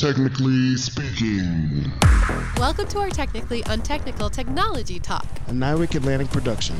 Technically speaking. Welcome to our Technically Untechnical Technology Talk. A NIWC Atlantic production.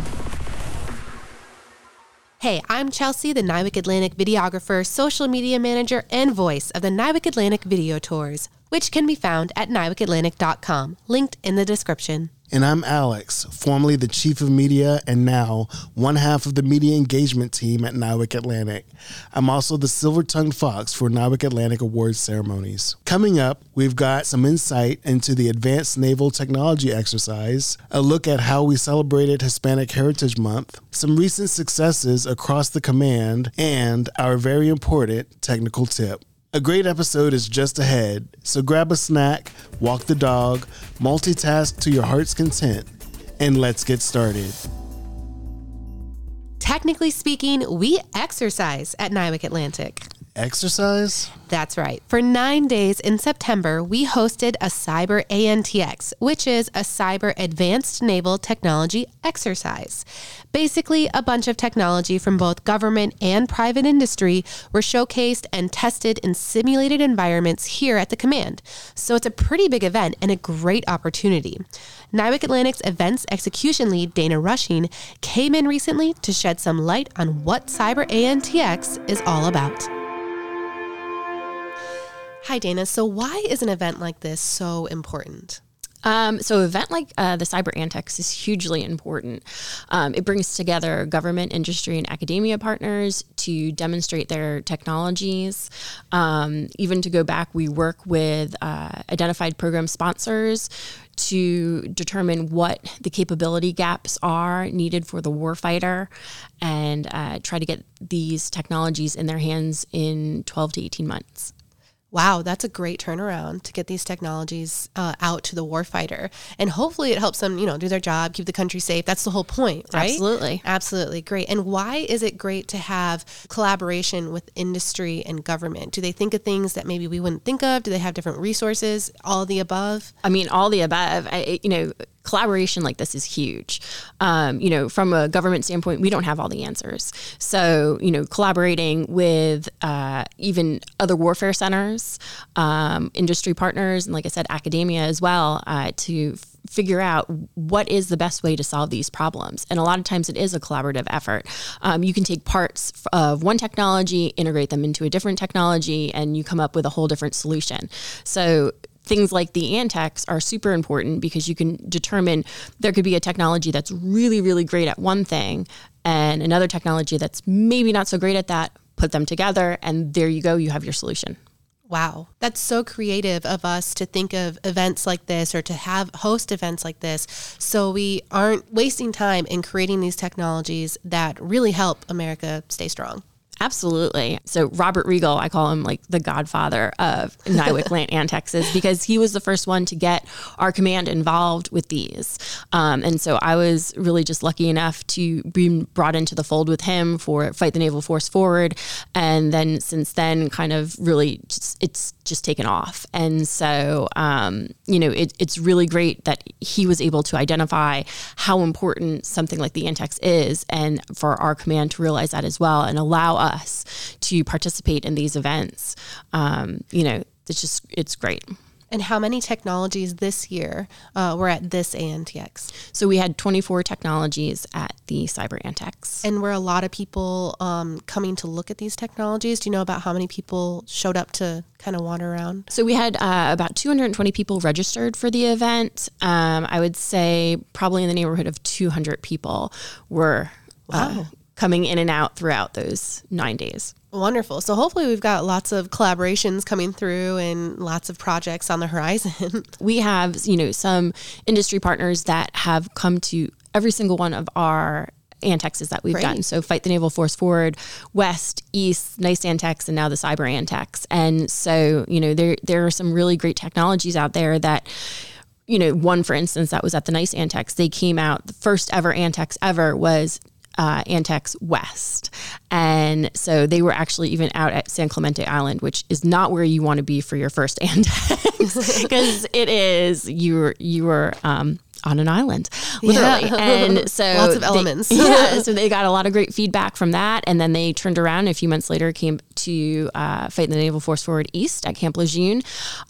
Hey, I'm Chelsie, the NIWC Atlantic videographer, social media manager, and voice of the NIWC Atlantic video tours, which can be found at nywickatlantic.com, linked in the description. And I'm Alex, formerly the chief of media and now one half of the media engagement team at NIWC Atlantic. I'm also the silver tongued fox for NIWC Atlantic Awards ceremonies. Coming up, we've got some insight into the Advanced Naval Technology exercise, a look at how we celebrated Hispanic Heritage Month, some recent successes across the command, and our very important technical tip. A great episode is just ahead, so grab a snack, walk the dog, multitask to your heart's content, and let's get started. Technically speaking, we exercise at NIWC Atlantic. Exercise? That's right. For nine days in September, we hosted a Cyber ANTX, which is a Cyber Advanced Naval Technology exercise. Basically, a bunch of technology from both government and private industry were showcased and tested in simulated environments here at the command. So it's a pretty big event and a great opportunity. NIWC Atlantic's events execution lead, Dana Rushing, came in recently to shed some light on what Cyber ANTX is all about. Hi, Dana. So, why is an event like this so important? Um, so, event like uh, the Cyber ANTX is hugely important. Um, it brings together government, industry, and academia partners to demonstrate their technologies. Um, even to go back, we work with uh, identified program sponsors to determine what the capability gaps are needed for the warfighter and uh, try to get these technologies in their hands in 12 to 18 months. Wow, that's a great turnaround to get these technologies uh, out to the warfighter, and hopefully it helps them, you know, do their job, keep the country safe. That's the whole point, right? Absolutely, absolutely, great. And why is it great to have collaboration with industry and government? Do they think of things that maybe we wouldn't think of? Do they have different resources? All the above? I mean, all the above. I, you know, collaboration like this is huge. Um, you know, from a government standpoint, we don't have all the answers. So, you know, collaborating with uh, even other warfare centers, um, industry partners, and like I said, academia as well, uh, to figure out what is the best way to solve these problems. And a lot of times it is a collaborative effort. Um, you can take parts of one technology, integrate them into a different technology, and you come up with a whole different solution. So, things like the ANTX are super important because you can determine there could be a technology that's really, really great at one thing and another technology that's maybe not so great at that. Put them together, and there you go, you have your solution. Wow, that's so creative of us to think of events like this or to have host events like this so we aren't wasting time in creating these technologies that really help America stay strong. Absolutely. So Robert Regal, I call him like the godfather of NIWC Land and Texas because he was the first one to get our command involved with these. Um, and so I was really just lucky enough to be brought into the fold with him for Fight the Naval Force Forward. And then since then, kind of really, it's just taken off. And so, um, you know, it, it's really great that he was able to identify how important something like the ANTX is and for our command to realize that as well and allow us us to participate in these events. Um, you know, it's just, it's great. And how many technologies this year uh, were at this ANTX? So we had 24 technologies at the Cyber ANTX. And were a lot of people um, coming to look at these technologies? Do you know about how many people showed up to kind of wander around? So we had uh, about 220 people registered for the event. Um, I would say probably in the neighborhood of 200 people were uh, wow. uh, coming in and out throughout those nine days. Wonderful. So hopefully we've got lots of collaborations coming through and lots of projects on the horizon. we have, you know, some industry partners that have come to every single one of our ANTXs that we've Great. done. So Fight the Naval Force Forward, West, East, Nice ANTX, and now the Cyber ANTX. And so, you know, there there are some really great technologies out there that you know, one for instance that was at the Nice ANTX, they came out, the first ever Antex ever was uh, ANTX West. And so they were actually even out at San Clemente Island, which is not where you want to be for your first ANTX because it is, you you were, um, on an island, literally. Yeah. And so Lots of they- elements. yeah, so they got a lot of great feedback from that, and then they turned around. A few months later, came to uh, fight in the Naval Force Forward East at Camp Lejeune.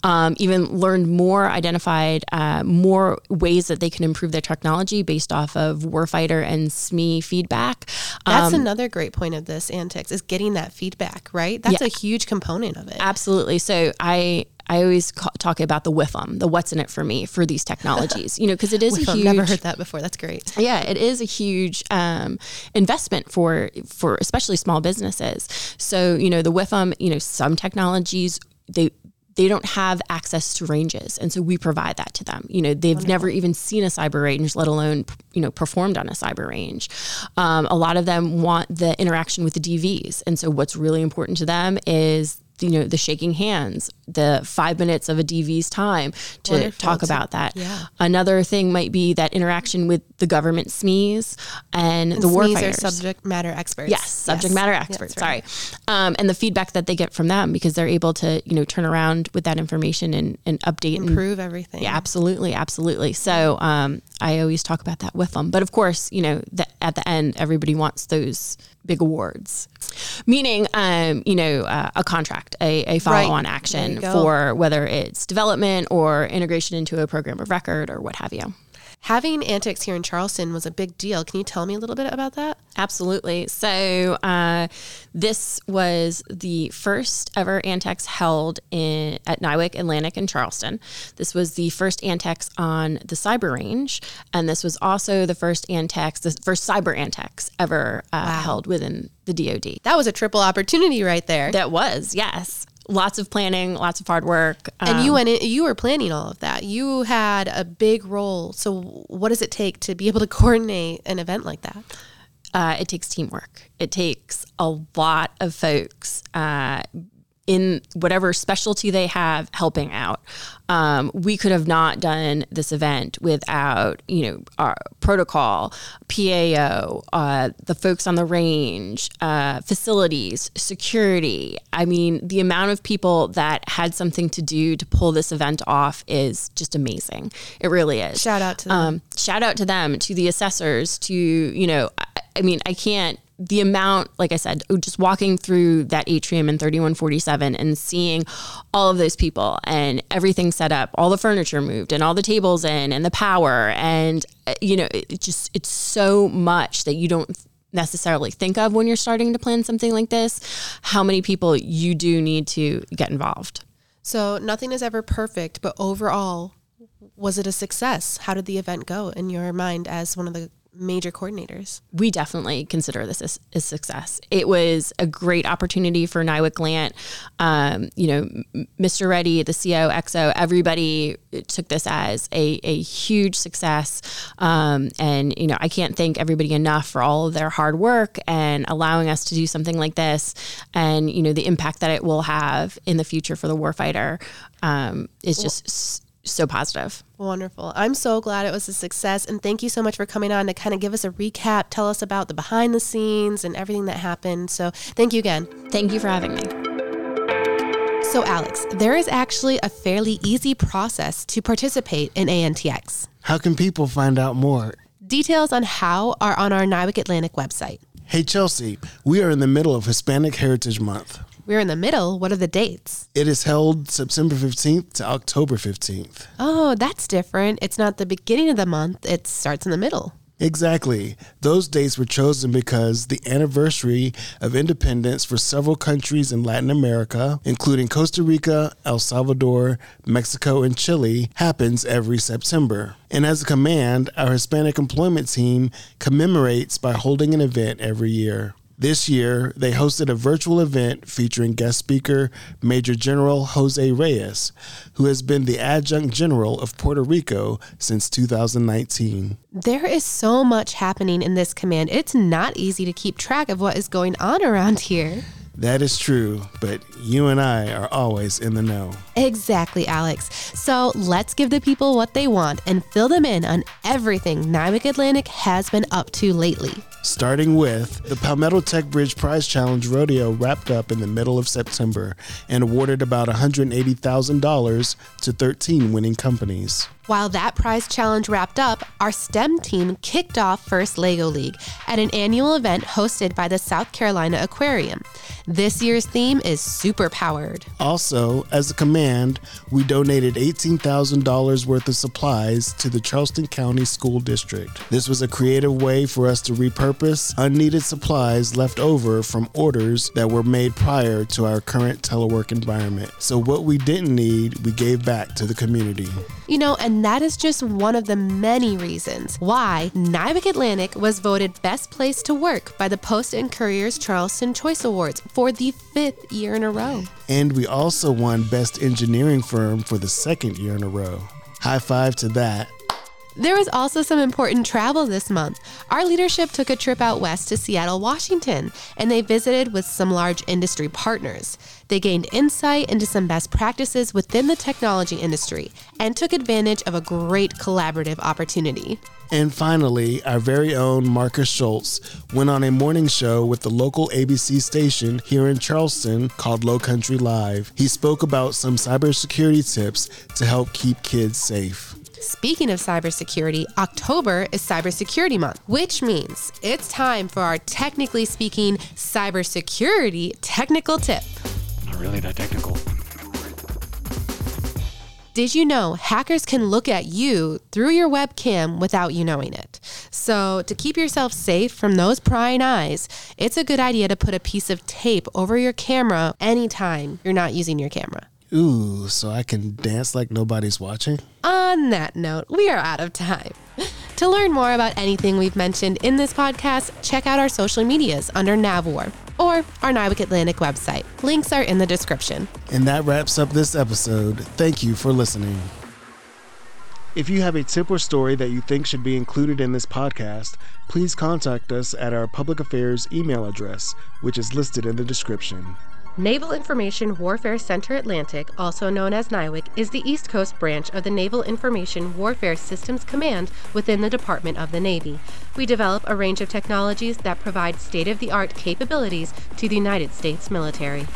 Um, even learned more, identified uh, more ways that they can improve their technology based off of warfighter and SME feedback. That's Um, another great point of this ANTX is getting that feedback, right? That's Yeah. a huge component of it. Absolutely. So I I always ca- talk about the WIFM, the what's in it for me for these technologies. You know, because it is a I've huge. never heard that before. That's great. Yeah, it is a huge um, investment for for especially small businesses. So you know the WIFM, you know some technologies they they don't have access to ranges, and so we provide that to them. You know they've never even seen a cyber range, let alone you know performed on a cyber range. Um, a lot of them want the interaction with the DVs, and so what's really important to them is you know the shaking hands the five minutes of a dv's time to Wonderful. talk about that yeah. Another thing might be that interaction with the government SMEs and, the SMEs are warfighters. subject matter experts. Yes, subject matter experts. right. Sorry, um, and the feedback that they get from them because they're able to you know turn around with that information and, and update and Improve everything. yeah, absolutely, absolutely. So um, I always talk about that with them. But of course, you know, the, at the end, everybody wants those big awards, meaning, um, you know, uh, a contract, a, a follow-on There action for whether it's development or integration into a program of record or what have you. Having ANTX here in Charleston was a big deal. Can you tell me a little bit about that? Absolutely. So uh, this was the first ever ANTX held in at NIWC, Atlantic, and Charleston. This was the first ANTX on the Cyber Range, and this was also the first ANTX, the first Cyber ANTX ever uh, held within the DoD. That was a triple opportunity right there. That was yes, lots of planning, lots of hard work, and um, you went in, you were planning all of that. You had a big role. So what does it take to be able to coordinate an event like that? uh, it takes teamwork. It takes a lot of folks uh, in whatever specialty they have helping out. Um, we could have not done this event without, you know, our protocol, PAO, uh, the folks on the range, uh, facilities, security. I mean, the amount of people that had something to do to pull this event off is just amazing. It really is. Shout out to them. Um, shout out to them, to the assessors, to, you know, I, I mean, I can't, the amount, like I said, just walking through that atrium in 3147 and seeing all of those people and everything set up, all the furniture moved and all the tables in and the power. And, uh, you know, it just, it's so much that you don't necessarily think of when you're starting to plan something like this, how many people you do need to get involved. So nothing is ever perfect, but overall, was it a success? How did the event go in your mind as one of the major coordinators? we definitely consider this as a success. It was a great opportunity for NIWC Lant. Um, you know, Mr. Reddy, the CO, XO, everybody took this as a, a huge success. Um, and, you know, I can't thank everybody enough for all of their hard work and allowing us to do something like this and, you know, the impact that it will have in the future for the warfighter um, is just s- so positive. Wonderful. I'm so glad it was a success. And thank you so much for coming on to kind of give us a recap, tell us about the behind the scenes and everything that happened. So thank you again. Thank you for having me. So, Alex, there is actually a fairly easy process to participate in ANTX. How can people find out more? Details on how are on our NIWC Atlantic website. Hey, Chelsie, we are in the middle of Hispanic Heritage Month. We're in the middle. What are the dates? It is held September 15th to October 15th. Oh, that's different. It's not the beginning of the month, it starts in the middle. Exactly. Those dates were chosen because the anniversary of independence for several countries in Latin America, including Costa Rica, El Salvador, Mexico, and Chile, happens every September. And as a command, our Hispanic employment team commemorates by holding an event every year. This year, they hosted a virtual event featuring guest speaker Major General Jose Reyes, who has been the adjunct general of Puerto Rico since 2019. There is so much happening in this command. It's not easy to keep track of what is going on around here. That is true, but you and I are always in the know. Exactly, Alex. So let's give the people what they want and fill them in on everything NIWC Atlantic has been up to lately. Starting with the Palmetto Tech Bridge Prize Challenge Rodeo wrapped up in the middle of September and awarded about $180,000 to 13 winning companies. While that prize challenge wrapped up, our STEM team kicked off First Lego League at an annual event hosted by the South Carolina Aquarium. This year's theme is super powered. Also, as a command, we donated $18,000 worth of supplies to the Charleston County School District. This was a creative way for us to repurpose unneeded supplies left over from orders that were made prior to our current telework environment. So, what we didn't need, we gave back to the community. You know, and that is just one of the many reasons why NIWC Atlantic was voted Best Place to Work by the Post and Courier's Charleston Choice Awards for the fifth year in a row. And we also won Best Engineering Firm for the second year in a row. High five to that. There was also some important travel this month. Our leadership took a trip out west to Seattle, Washington, and they visited with some large industry partners. They gained insight into some best practices within the technology industry and took advantage of a great collaborative opportunity. And finally, our very own Marcus Schultz went on a morning show with the local ABC station here in Charleston called Low Country Live. He spoke about some cybersecurity tips to help keep kids safe. Speaking of cybersecurity, October is Cybersecurity Month, which means it's time for our technically speaking cybersecurity technical tip. Not really that technical. Did you know hackers can look at you through your webcam without you knowing it? So, to keep yourself safe from those prying eyes, it's a good idea to put a piece of tape over your camera anytime you're not using your camera. Ooh, so I can dance like nobody's watching? On that note, we are out of time. To learn more about anything we've mentioned in this podcast, check out our social medias under NavWar or our NIWC Atlantic website. Links are in the description. And that wraps up this episode. Thank you for listening. If you have a tip or story that you think should be included in this podcast, please contact us at our public affairs email address, which is listed in the description. Naval Information Warfare Center Atlantic, also known as NIWC, is the East Coast branch of the Naval Information Warfare Systems Command within the Department of the Navy. We develop a range of technologies that provide state of the art capabilities to the United States military.